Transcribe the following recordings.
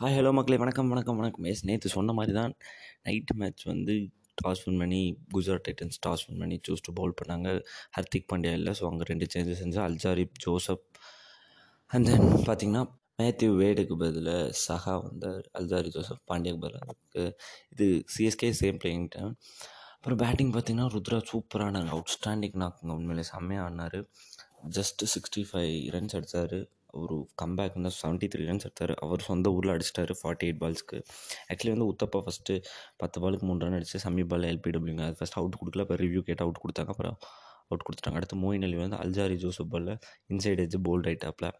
Hi hello மக்களே. வணக்கம் வணக்கம் வணக்கம். எஸ் நேற்று சொன்ன மாதிரி தான் நைட்டு மேட்ச் வந்து டாஸ் வின் பண்ணி குஜராத் டைட்டன்ஸ் டாஸ் வின் பண்ணி சூஸ் டு பவுல் பண்ணாங்க. ஹர்திக் பாண்டியா இல்லை. ஸோ அங்கே ரெண்டு சேஞ்சஸ் செஞ்சு அல்ஜாரிப் ஜோசப் அண்ட் தென் பார்த்தீங்கன்னா மேத்யூ வேடுக்கு பதில் சஹா வந்தார். அல்ஜாரி ஜோசப் பாண்டியாக்கு பதிலாக இது சிஎஸ்கே சேம் பிளேயிங் டைம் அப்புறம் பேட்டிங் பார்த்தீங்கன்னா ருத்ரா சூப்பரானாங்க அவுட்ஸ்டாண்டிங் நாக்குங்க உண்மையிலே செம்மையாக ஆடினார். ஜஸ்ட்டு சிக்ஸ்டி ஃபைவ் ரன்ஸ் அடித்தார் ஒரு கம்பேக் வந்து செவன்ட்டி த்ரீ ரன்ஸ் எடுத்தார். அவர் சொந்த ஊரில் அடிச்சிட்டாரு ஃபார்ட்டி எயிட் பால்ஸ்க்கு ஆக்சுவலி வந்து உத்தப்பா ஃபஸ்ட்டு பத்து பாலுக்கு மூணு ரன் அடிச்சு சமீப பால் எல்பிடபிள்யூங்க அது ஃபஸ்ட் அவுட் கொடுக்கல அப்புறம் ரிவ்யூ கேட்டு அவுட் கொடுத்தாங்க. அப்புறம் அவுட் கொடுத்துட்டாங்க. அடுத்து மோயின் அலி வந்து அல்ஜாரி ஜோசப் பாலில் இன்சைட் எஜ்ஜு போல்ட் ஆகிட்டாப்பில்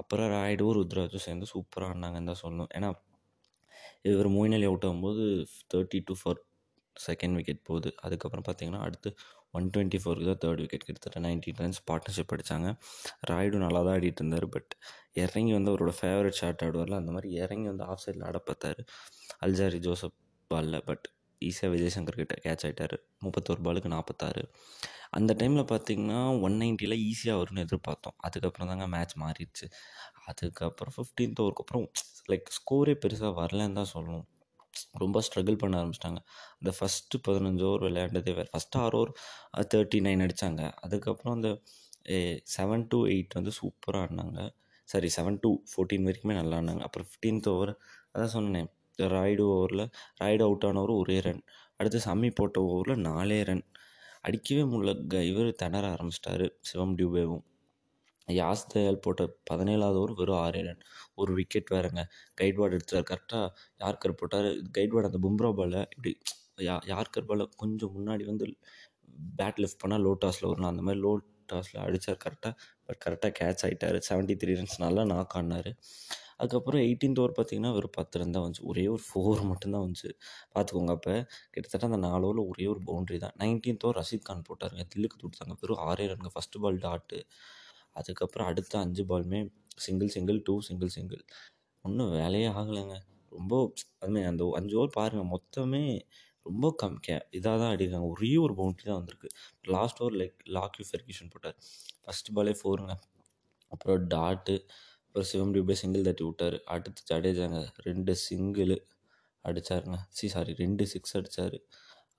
அப்புறம் ராய்டும் ருத்ராஜும் சேர்ந்து சூப்பராக ஆடினாங்கன்னு தான் சொல்லணும். ஏன்னா இவர் மோயின் அலி அவுட் ஆகும்போது thirty two four second wicket போகுது. அதுக்கப்புறம் பார்த்தீங்கன்னா அடுத்து ஒன் டுவெண்ட்டி ஃபோருக்கு தான் தேர்ட் விக்கெட் கிட்டத்தட்ட நைன்டீன் ரன்ஸ் பார்ட்னர்ஷிப் அடித்தாங்க ராய்டு நல்லா தான் ஆடிட்டு இருந்தார் பட் இறங்கி வந்து அவரோட ஃபேவரட் ஷாட் ஆடுவார்ல அந்த மாதிரி இறங்கி வந்து ஆஃப் சைடில் ஆட பார்த்தாரு. அல்ஜாரி ஜோசப் பாலில் பட் ஈஸியாக விஜய் சங்கர் கிட்ட கேட்ச் ஆகிட்டார் முப்பத்தோரு பாலுக்கு நாற்பத்தாறு அந்த டைமில் பார்த்தீங்கன்னா ஒன் நைன்ட்டியில் ஈஸியாக வரும்னு எதிர்பார்த்தோம். அதுக்கப்புறம் தாங்க மேட்ச் மாறிடுச்சு. அதுக்கப்புறம் ஃபிஃப்டீன்த் ஓவருக்கு அப்புறம் லைக் ஸ்கோரே பெருசாக வரலன்னு தான் சொல்லணும் ரொம்ப ஸ்ட்ரகிள் பண்ண ஆரம்பிச்சிட்டாங்க. அந்த ஃபஸ்ட்டு பதினஞ்சு ஓவர் விளையாண்டதே வேறு. ஃபஸ்ட்டு ஆறு ஓவர் தேர்ட்டி நைன் அடித்தாங்க அதுக்கப்புறம் அந்த செவன் டு எயிட் வந்து சூப்பராக ஆடினாங்க. சாரி செவன் டு ஃபோர்டீன் வரைக்குமே நல்லா ஆடினாங்க. அப்புறம் ஃபிஃப்டீன்த் ஓவர் அதான் சொன்னேன் ராய்டு ஓவரில் ராய்டு அவுட் ஆன ஓவர் ஒரே ரன் அடுத்து சம்மி போட்ட ஓவரில் நாலே ரன் அடிக்கவே முடியல. இவர் திணற ஆரம்பிச்சிட்டாரு. சிவம் டியூபேவும். யாஸ் தயால் போட்ட பதினேழாவது ஓவர் வெறும் ஆறே ரன். ஒரு விக்கெட் வேறுங்க. கைட்வார்டு எடுத்துட்டார். கரெக்டாக யார்கர் போட்டார்? கைட்வார்டு அந்த பும்ரா பாலை இப்படி யா யார்கர் பாலை கொஞ்சம் முன்னாடி வந்து பேட் லிஃப்ட் பண்ணால் லோ டாஸில் வரணும் அந்த மாதிரி லோ டாஸில் அடித்தார் கரெக்டாக பட் கரெக்டாக கேட்ச் ஆகிட்டார் செவன்ட்டி த்ரீ ரன்ஸ் நல்லா நாக் ஆடினார் அதுக்கப்புறம் எயிட்டீன்த் ஓவர் பார்த்தீங்கன்னா வெறும் பத்து ரன் தான் வந்துச்சு. ஒரே ஒரு ஃபோர் மட்டும்தான் வந்துச்சு. பார்த்துக்கோங்க அப்போ. கிட்டத்தட்ட அந்த நாலு ஓவரில் ஒரே ஒரு பவுண்ட்ரி தான். நைன்டீன்த் ஓவர் ரஷீத் கான் போட்டாருங்க. தில்லுக்கு கொடுத்தாங்க வெறும் ஆறே ரன்ங்க ஃபஸ்ட்டு பால் டாட்டு அதுக்கப்புறம் அடுத்த அஞ்சு பாலுமே single single two single single ஒன்றும் வேலையே ஆகலைங்க. ரொம்ப அதுமாதிரி அந்த அஞ்சு ஓவர் பாருங்கள் மொத்தமே ரொம்ப கம் கே இதாக தான் அடிக்கிறாங்க. ஒரே ஒரு பவுண்ட்ரி தான் வந்திருக்கு. Last over like Lockie Ferguson போட்டார். ஃபஸ்ட் பாலே ஃபோருங்க அப்புறம் டாட்டு அப்புறம் சிவம் டியூபே சிங்கிள் தட்டி விட்டார். அடுத்து ஜடேஜாங்க. ரெண்டு சிங்கிள் அடித்தாருங்க சி சாரி ரெண்டு சிக்ஸ் அடித்தார்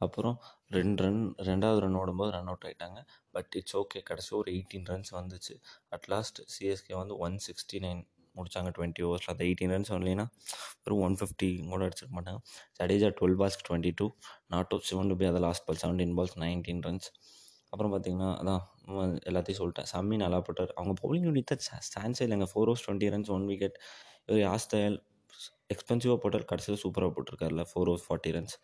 அப்புறம் ரெண்டு ரன் ரெண்டாவது ரன் ஓடும்போது ரன் அவுட் ஆகிட்டாங்க பட் இட்ஸ் ஓகே கடைசி ஒரு எயிட்டீன் ரன்ஸ் வந்துச்சு. அட் லாஸ்ட் சிஎஸ்கே வந்து ஒன் சிக்ஸ்டி நைன் முடித்தாங்க டுவெண்ட்டி ஓவர்ஸில் அந்த எயிட்டீன் ரன்ஸ் வரலைன்னா ஒரு ஒன் ஃபிஃப்டி கூட அடிச்சிருக்க மாட்டாங்க. Jadeja twelve balls twenty two not out Sivan பி அதை last ball seventeen balls nineteen runs அப்புறம் பார்த்தீங்கன்னா அதான் எல்லாத்தையும் சொல்லிட்டேன். சம்மி நல்லா போட்டார். அவங்க பவுலிங் யூனிட் தான் சான்ஸே இல்லைங்க. Four overs twenty runs one wicket இவர் யாஸ்தயல் எக்ஸ்பென்சிவாக போட்டார். கடைசியில் சூப்பராக போட்டிருக்காருல. Four overs forty runs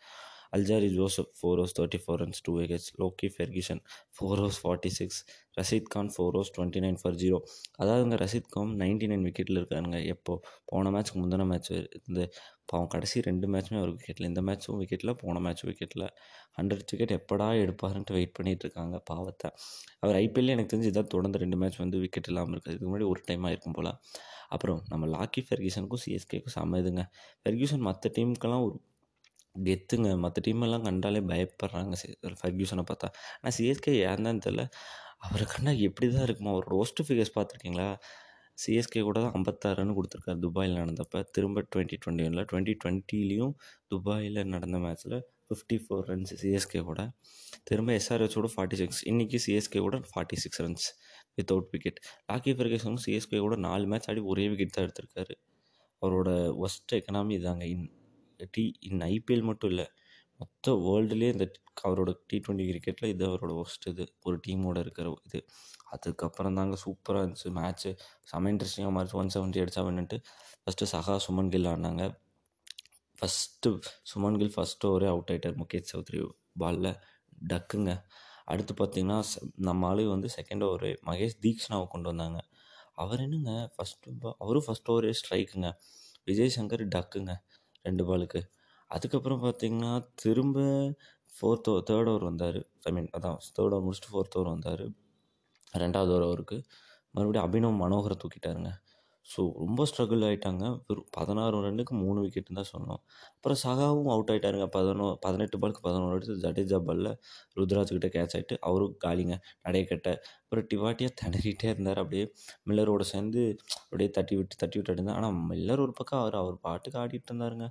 Alzarri Joseph four overs thirty four runs two wickets Lockie Ferguson four overs forty six Rashid Khan four overs twenty nine for zero அதாவதுங்க Rashid Khan ninety nine விக்கெட்டில் இருக்காருங்க. எப்போ? போன மேட்ச்க்கு முந்தின மேட்ச் இந்த பாவம் கடைசி ரெண்டு மேட்ச்சுமே அவர் விக்கெட்டில் இந்த மேட்ச்சும் விக்கெட்டில் போன மேட்ச் விக்கெட்டில் ஹண்ட்ரட் விக்கெட் எப்படா எடுப்பாருன்ட்டு வெயிட் பண்ணிகிட்டு இருக்காங்க பாவத்தை. அவர் ஐபிஎல்லே எனக்கு தெரிஞ்சு இதான் தொடர்ந்து ரெண்டு மேட்ச் வந்து விக்கெட் இல்லாமல் இருக்குது இதுக்கு முன்னாடி ஒரு டைம் ஆயிருக்கும் போல். அப்புறம் நம்ம லாக்கி ஃபெர்கியூசனுக்கும் சிஎஸ்கேக்கும் சம இதுங்க. ஃபெர்கியூசன் மற்ற டீமுக்கெல்லாம் ஒரு கெத்துங்க. மற்ற டீமெல்லாம் கண்டாலே பயப்படுறாங்க. ஃபர்க்யூசனை பார்த்தா. ஆனால் சிஎஸ்கே ஏன் தெரில அவரை கண்டா எப்படி தான் இருக்குமா ஒரு ரோஸ்ட்டு ஃபிகர்ஸ் பார்த்துருக்கீங்களா? சிஎஸ்கே கூட தான் ஐம்பத்தாறு ரன் கொடுத்துருக்காரு துபாயில் நடந்தப்போ. திரும்ப டுவெண்ட்டி டுவெண்ட்டி ஒனில் டுவெண்ட்டி டுவெண்ட்டிலையும் துபாயில் நடந்த மேட்ச்சில் ஃபிஃப்டி ஃபோர் ரன்ஸ் சிஎஸ்கே கூட திரும்ப எஸ்ஆர்ஹெச்சோட ஃபார்ட்டி சிக்ஸ் இன்றைக்கி சிஎஸ்கே கூட forty six runs without wicket Lockie ஃபெர்கேசனும் CSK கூட நாலு மேட்ச் ஆடி ஒரே விக்கெட் தான் எடுத்திருக்காரு. அவரோட ஒஸ்ட் எக்கனாமி இதாங்க. இன் டி இன் ஐபிஎல் மட்டும் இல்லை மொத்த வேர்ல்டுலேயே இந்த அவரோட டி ட்வெண்ட்டி கிரிக்கெட்டில் இது அவரோட ஒஸ்ட் இது. ஒரு டீமோட இருக்கிற இது. அதுக்கப்புறம் தாங்க சூப்பராக இருந்துச்சு. மேட்ச்சு செம இன்ட்ரெஸ்டிங்காக மாறிச்சு. ஒன் செவன்ட்டி அடிச்சா வேணுன்ட்டு ஃபஸ்ட்டு சஹா சுமன் கில் ஆடினாங்க. ஃபஸ்ட்டு சுமன் கில் ஃபஸ்ட் ஓவரே அவுட் ஆகிட்டார் முகேஷ் சௌத்ரி பாலில் டக்குங்க. அடுத்து பார்த்திங்கன்னா நம்ம ஆளு வந்து செகண்ட் ஓவர் மகேஷ் தீக்ஷனாவை கொண்டு வந்தாங்க. அவர் என்னங்க ஃபஸ்ட்டு அவரும் ஃபஸ்ட் ஓவரே ஸ்ட்ரைக்குங்க விஜய் சங்கர் டக்குங்க. ரெண்டு பாலுக்கு. அதுக்கப்புறம் பார்த்தீங்கன்னா திரும்ப ஃபோர்த் ஓவர் தேர்ட் ஓவர் வந்தார். ஐ மீன் அதான் தேர்ட் ஓவர் முடிச்சுட்டு ஃபோர்த் ஓவர் வந்தார். ரெண்டாவது ஓவர் அவருக்கு. மறுபடியும் அபினவ் மனோகரை தூக்கிட்டாருங்க. ஸோ ரொம்ப ஸ்ட்ரகிள் ஆகிட்டாங்க வெறும் பதினாறு ரன்னுக்கு மூணு விக்கெட்டுன்னு தான் சொன்னோம். அப்புறம் சகாவும் அவுட் ஆகிட்டாருங்க பதினோ பதினெட்டு பாலுக்கு பதினோரு அடித்து ஜடேஜா பாலில் ருத்ராஜ்கிட்ட கேட்ச் ஆகிட்டு அவரும் காலிங்க. நடைய கட்ட. அப்புறம் டிவாட்டியாக திணறிட்டே இருந்தார். அப்படியே மில்லரோட சேர்ந்து அப்படியே தட்டி விட்டு தட்டி விட்டு அடிந்தார். ஆனால் மில்லர் ஒரு பக்கம் அவர் அவர் பாட்டுக்கு ஆடிட்டு இருந்தாருங்க.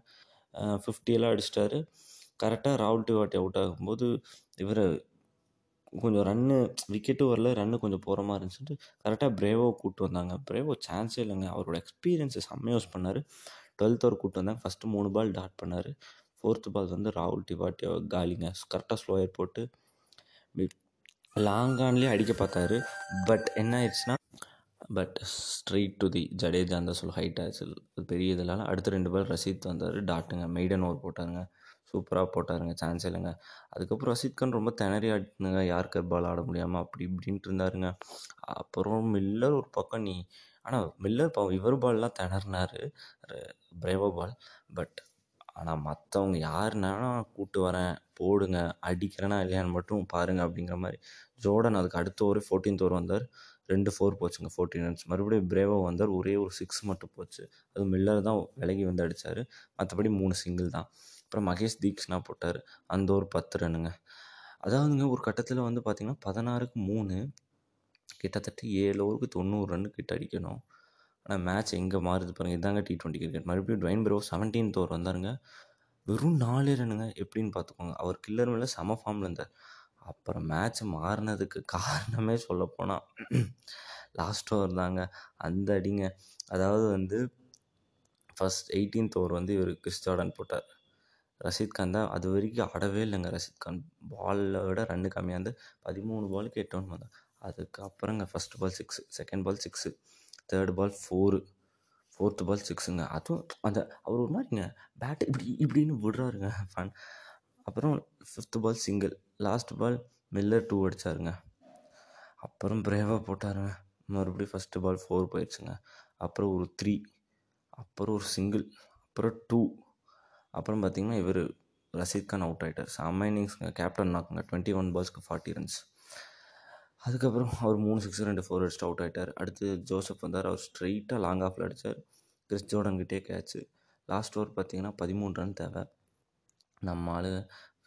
ஃபிஃப்டி எல்லாம் அடிச்சிட்டாரு. கரெக்டாக ராகுல் டிவாட்டி அவுட் ஆகும்போது இவர் கொஞ்சம் ரன்னு விக்கெட்டும் வரல ரன்னு கொஞ்சம் போகிற மாதிரி இருந்துச்சுட்டு கரெக்டாக பிரேவோ கூப்பிட்டு வந்தாங்க. பிரேவோ சான்ஸே இல்லைங்க. அவரோட எக்ஸ்பீரியன்ஸை செம்ம யூஸ் பண்ணார். டுவெல்த் அவர் கூப்பிட்டு வந்தாங்க. ஃபஸ்ட்டு மூணு பால் டாட் பண்ணார். ஃபோர்த்து பால் வந்து ராகுல் டிவாட்டி காலிங்க. கரெக்டாக ஸ்லோயர் போட்டு லாங் ஆன்லேயே அடிக்க பார்த்தாரு. பட் என்ன ஆயிடுச்சுன்னா but straight to the Jadeja அந்த சொல்ல ஹைட் ஆச்சு. அது பெரிய இதெல்லாம் அடுத்த ரெண்டு பால் ரசீத் வந்தார். டாட்டுங்க மெய்டன் ஓவர் போட்டாங்க சூப்பராக போட்டாருங்க. சான்ஸ் இல்லைங்க. அதுக்கப்புறம் ரஷீத் கான் ரொம்ப திணறி ஆடினுங்க யாருக்கு பால் ஆட முடியாமல் அப்படி இப்படின்ட்டு இருந்தாருங்க. அப்புறம் மில்லர் ஒரு பக்கம் நீ ஆனால் மில்லர் பாவம் இவர் பால்லாம் திணறினாரு. பிரேவோ பால் பட் ஆனால் மற்றவங்க யாருனாலும் கூப்பிட்டு வரேன் போடுங்க அடிக்கிறேனா இல்லையான்னு மட்டும் பாருங்கள் அப்படிங்கிற மாதிரி. ஜோர்டன் அதுக்கு அடுத்த ஒரு ஃபோர்டீன்த் ஓவர் வந்தார். ரெண்டு ஃபோர் போச்சுங்க ஃபோர்டீன் ரன்ஸ் மறுபடியும் பிரேவோ வந்தார். ஒரே ஒரு சிக்ஸ் மட்டும் போச்சு. அது மில்லர் தான் விலகி வந்து அடித்தார் மற்றபடி மூணு சிங்கிள் தான். அப்புறம் மகேஷ் தீக்ஷனா போட்டார். அந்த ஒரு பத்து ரன்னுங்க. அதாவதுங்க ஒரு கட்டத்தில் வந்து பார்த்திங்கன்னா பதினாறுக்கு மூணு கிட்டத்தட்ட ஏழு ஓவருக்கு தொண்ணூறு ரன்னு கிட்ட அடிக்கணும். ஆனால் மேட்ச் எங்கே மாறுது பாருங்கள் இதாங்க டி ட்வெண்ட்டி கிரிக்கெட் மறுபடியும் டுவைன் பிரோ செவன்டீன்த் ஓவர் வந்தாருங்க. வெறும் நாலே ரன்னுங்க எப்படின்னு பார்த்துக்கோங்க அவர் கில்லர் மேலே செம ஃபார்மில் இருந்தார். அப்புறம் மேட்ச் மாறினதுக்கு காரணமே சொல்லப்போனால் லாஸ்ட் ஓவர் தாங்க. அந்த அடிங்க. அதாவது வந்து ஃபஸ்ட் எயிட்டீன்த் ஓவர் வந்து இவர் கிறிஸ் ஜார்டன் போட்டார். ரஷீத் கான் தான் அது வரைக்கும் ஆடவே இல்லைங்க ரஷீத் கான். பாலில் விட ரன்னு கம்மியாக இருந்து பதிமூணு பாலுக்கு எட்டு ஒன்று வந்தார் அதுக்கப்புறங்க first ball six second ball six third ball four fourth ball சிக்ஸுங்க அதுவும் அந்த அவர் ஒரு மாதிரிங்க பேட்டு இப்படி இப்படின்னு விடுறாருங்க ஃபன் அப்புறம் fifth ball single last ball Miller two அடித்தாருங்க அப்புறம் பிரேவாக போட்டாருங்க. மறுபடியும் ஃபஸ்ட்டு பால் ஃபோர் போயிடுச்சுங்க. அப்புறம் ஒரு த்ரீ அப்புறம் ஒரு சிங்கிள் அப்புறம் டூ அப்புறம் பார்த்திங்கன்னா இவர் ரஷீத் கான் அவுட் ஆகிட்டார் செம்ம இன்னிங்ஸ்ங்க கேப்டன் நாக்குங்க டுவெண்ட்டி ஒன் பால்ஸ்க்கு ஃபார்ட்டி ரன்ஸ் அதுக்கப்புறம் அவர் மூணு சிக்ஸ் ரெண்டு ஃபோர் அடிச்சுட்டு அவுட் ஆகிட்டார் அடுத்து ஜோசப் வந்தார். அவர் ஸ்ட்ரைட்டாக லாங் ஆஃபில் அடித்தார் கிறிஸ் ஜோர்டன்கிட்டே கேட்ச்சு லாஸ்ட் ஓவர் பார்த்தீங்கன்னா பதிமூணு ரன் தேவை. நம்ம ஆள்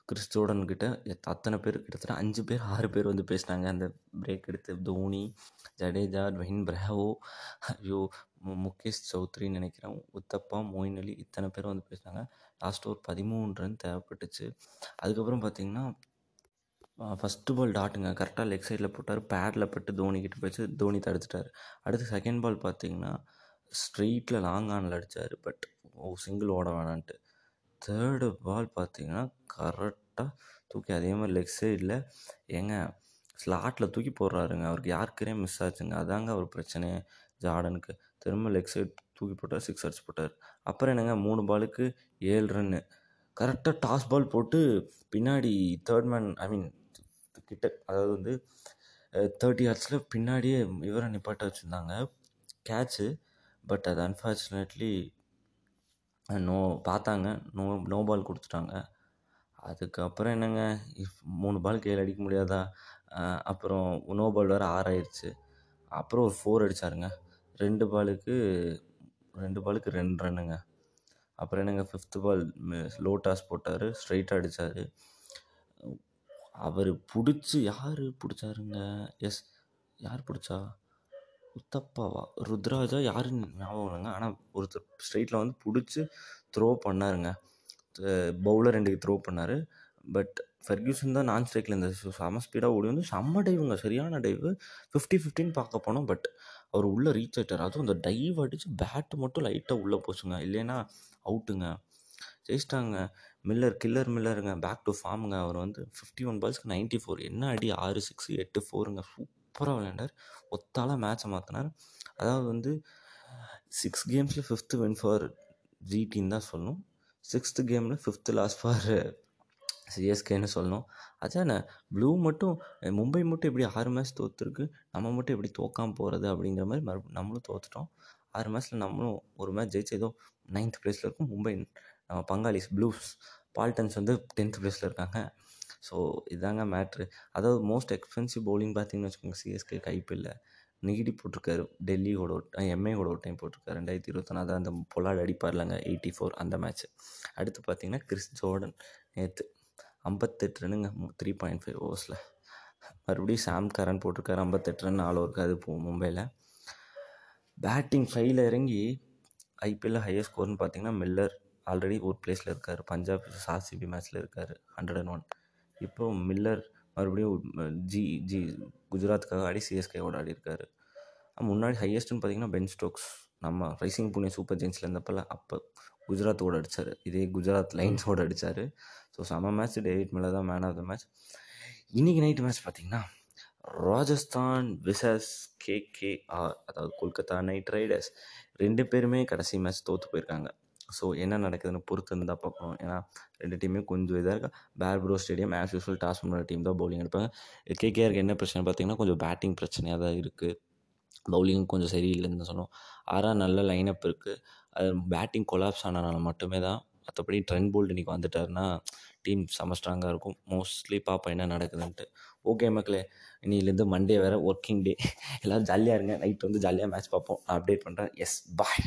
கிறிஸ் கிட்ட அத்தனை பேர் கிட்டத்தட்ட அஞ்சு பேர் ஆறு பேர் வந்து பேசினாங்க. அந்த பிரேக் எடுத்து தோனி ஜடேஜா ட்வைன் பிராவோ ஐயோ மு- முகேஷ் சௌத்ரின்னு நினைக்கிறேன் உத்தப்பா மொயின் அலி இத்தனை பேர் வந்து பேசினாங்க. லாஸ்ட் ஒரு பதிமூணு ரன் தேவைப்பட்டுச்சு. அதுக்கப்புறம் பார்த்தீங்கன்னா ஃபஸ்ட்டு பால் டாட்டுங்க கரெக்டாக லெக் சைடில் போட்டார். பேடில் பட்டு தோனி கிட்ட போயிடுச்சு. தோனி தடுத்துட்டார். அடுத்து செகண்ட் பால் பார்த்தீங்கன்னா ஸ்ட்ரெயிட்டில் லாங் ஆனில் அடித்தார் பட் ஓ சிங்கிள் ஓட வேணான்ட்டு. தேர்டு பால் பார்த்தீங்கன்னா கரெக்டாக தூக்கி அதே மாதிரி லெக் சைடில் ஏங்க ஸ்லாட்டில் தூக்கி போடுறாருங்க. அவருக்கு யாருக்குறே மிஸ் ஆச்சுங்க. அதாங்க அவர் பிரச்சனையே ஜார்டனுக்கு திரும்ப லெக் சைடு தூக்கி போட்டார் சிக்ஸ் அடிச்சு போட்டார். அப்புறம் என்னங்க மூணு பாலுக்கு ஏழு ரன்னு கரெக்டாக டாஸ் பால் போட்டு பின்னாடி தேர்ட் மேன் ஐ மீன் கிட்ட அதாவது வந்து தேர்ட்டி ஹார்ட்ஸில் பின்னாடியே இவரை நிப்பாட்ட வச்சுருந்தாங்க. கேட்ச்சு பட் அது அன்ஃபார்ச்சுனேட்லி நோ பார்த்தாங்க. நோ நோ பால் கொடுத்துட்டாங்க. அதுக்கப்புறம் என்னங்க? இஃப் மூணு பாலுக்கு கையில் அடிக்க முடியாதா? அப்புறம் நோ பால் வேறு ஆறாயிருச்சு அப்புறம் ஒரு ஃபோர் அடிச்சாருங்க. ரெண்டு பாலுக்கு ரெண்டு பாலுக்கு ரெண்டு ரன்னுங்க அப்புறம் என்னங்க? ஃபிஃப்த்து பால் லோ டாஸ் போட்டார். ஸ்ட்ரைட்டாக அடித்தார் அவர் பிடிச்சி யார் பிடிச்சாருங்க? எஸ் யார் பிடிச்சா? உத்தப்பாவா? ருத்ராஜா யாருன்னு ஞாபகம் இல்லைங்க ஆனால் ஒருத்தர் ஸ்ட்ரைட்டில் வந்து பிடிச்சி த்ரோ பண்ணாருங்க. பவுலர் ரெண்டுக்கு த்ரோ பண்ணார். பட் ஃபெர்கியூசன் தான் நான் ஸ்ட்ரைக்கில் இந்த செம ஸ்பீடாக ஓடி வந்து செம்ம டைவுங்க சரியான டைவு ஃபிஃப்டி ஃபிஃப்டின்னு பார்க்க போனோம். பட் அவர் உள்ளே ரீச் ஆகிட்டார் அதுவும் அந்த டைவ் அடித்து பேட்டு மட்டும் லைட்டாக உள்ளே போச்சுங்க. இல்லைன்னா அவுட்டுங்க ஜெயிச்சிட்டாங்க. மில்லர் கில்லர் மில்லருங்க பேக் டு ஃபார்முங்க அவர் வந்து ஃபிஃப்டி ஒன் பால்ஸ்க்கு நைன்ட்டி ஃபோர் என்ன அடி? ஆறு சிக்ஸ் எட்டு ஃபோருங்க சூப்பராக விளையாண்டார். ஒத்தால மேட்சை மாற்றினார் அதாவது வந்து சிக்ஸ் கேம்ஸில் ஃபிஃப்த்து வின் ஃபார் ஜிடின்னு தான் சொல்லணும். சிக்ஸ்த்து கேமில் ஃபிஃப்த்து லாஸ்ட் ஃபார் சிஎஸ்கேன்னு சொல்லணும். அதானே ப்ளூ மட்டும் மும்பை மட்டும் எப்படி ஆறு மேட்ச் தோற்றுருக்கு நம்ம மட்டும் எப்படி தோக்காமல் போகிறது அப்படிங்கிற மாதிரி மறு நம்மளும் தோத்துட்டோம். ஆறு மேட்ச்சில் நம்மளும் ஒரு மேட்ச் ஜெயிச்சு ஏதோ நைன்த் ப்ளேஸில் இருக்கும். மும்பை நம்ம பங்காளிஸ் ப்ளூஸ் பால்டன்ஸ் வந்து டென்த் ப்ளேஸில் இருக்காங்க. ஸோ இதாங்க மேட்ரு அதாவது மோஸ்ட் எக்ஸ்பென்சிவ் பவுலிங் பார்த்தீங்கன்னு வச்சுக்கோங்க சிஎஸ்கே கைப்பில்ல நீடி போட்டிருக்காரு டெல்லியோட ஒரு எம்ஐயோட ஒரு டைம் போட்டிருக்காரு. ரெண்டாயிரத்தி இருபத்தொன்று அதான் அந்த பொலாட் அடிப்பார்லங்க எயிட்டி ஃபோர் அந்த மேட்ச்சு அடுத்து பார்த்தீங்கன்னா கிறிஸ் ஜோர்டன் நேற்று ஐம்பத்தெட்டு ரன்னுங்க த்ரீ பாயிண்ட் ஃபைவ் ஓவர்ஸில் மறுபடியும் சாம் கரன் போட்டிருக்காரு ஐம்பத்தெட்டு ரன் ஆல் ஓவருக்கு அது போகும் மும்பையில் பேட்டிங் ஃபைவ்ல இறங்கி ஐபிஎல்ல ஹையஸ்ட் ஸ்கோர்னு பார்த்தீங்கன்னா மில்லர் ஆல்ரெடி ஒரு பிளேஸில் இருக்கார். பஞ்சாப் ஆர்சிபி மேட்ச்சில் இருக்கார் ஹண்ட்ரட் அண்ட் ஒன் இப்போ மில்லர் மறுபடியும் ஜி ஜி குஜராத்துக்காக ஆடி சிஎஸ்கேவோட ஆடி இருக்காரு. முன்னாடி ஹையஸ்ட்டுன்னு பார்த்தீங்கன்னா பென் ஸ்டோக்ஸ். நம்ம ரைசிங் புனே சூப்பர் ஜெயின்ஸில் இருந்தப்பல அப்போ குஜராத்தோட அடித்தார் இதே குஜராத் லைன்ஸோட அடித்தார் ஸோ செம மேட்ச் டேவிட் மில்லர் தான் மேன் ஆஃப் த மேட்ச் இன்றைக்கி நைட் மேட்ச் பார்த்தீங்கன்னா ராஜஸ்தான் விசஸ் கேகேஆர் அதாவது கொல்கத்தா நைட் ரைடர்ஸ் ரெண்டு பேருமே கடைசி மேட்ச் தோற்று போயிருக்காங்க. ஸோ என்ன நடக்குதுன்னு பொறுத்து இருந்தால் பார்ப்போம் ஏன்னா ரெண்டு டீமே கொஞ்சம் இதாக இருக்கா? Brabourne stadium as usual toss பண்ணுற டீம் தான் பவுலிங் எடுப்பாங்க. கேகேஆருக்கு என்ன பிரச்சனை பார்த்தீங்கன்னா கொஞ்சம் பேட்டிங் பிரச்சனையாக தான் இருக்குது பவுலிங் கொஞ்சம் சரியில்லைன்னு தான் சொன்னோம். ஆறாக நல்ல லைனப் இருக்குது அது பேட்டிங் கொலாப்ஸ் ஆனனால மட்டுமே தான் மற்றபடி ட்ரெண்ட் போல்ட் இன்றைக்கி வந்துட்டாருன்னா டீம் செம ஸ்ட்ராங்காக இருக்கும். மோஸ்ட்லி பார்ப்போம் என்ன நடக்குதுன்ட்டு. ஓகே மக்களே இன்னிலேருந்து மண்டே வேறு ஒர்க்கிங் டே எல்லோரும் ஜாலியாக இருங்க. நைட் வந்து ஜாலியாக மேட்ச் பார்ப்போம். நான் அப்டேட் பண்ணுறேன் எஸ் பாய்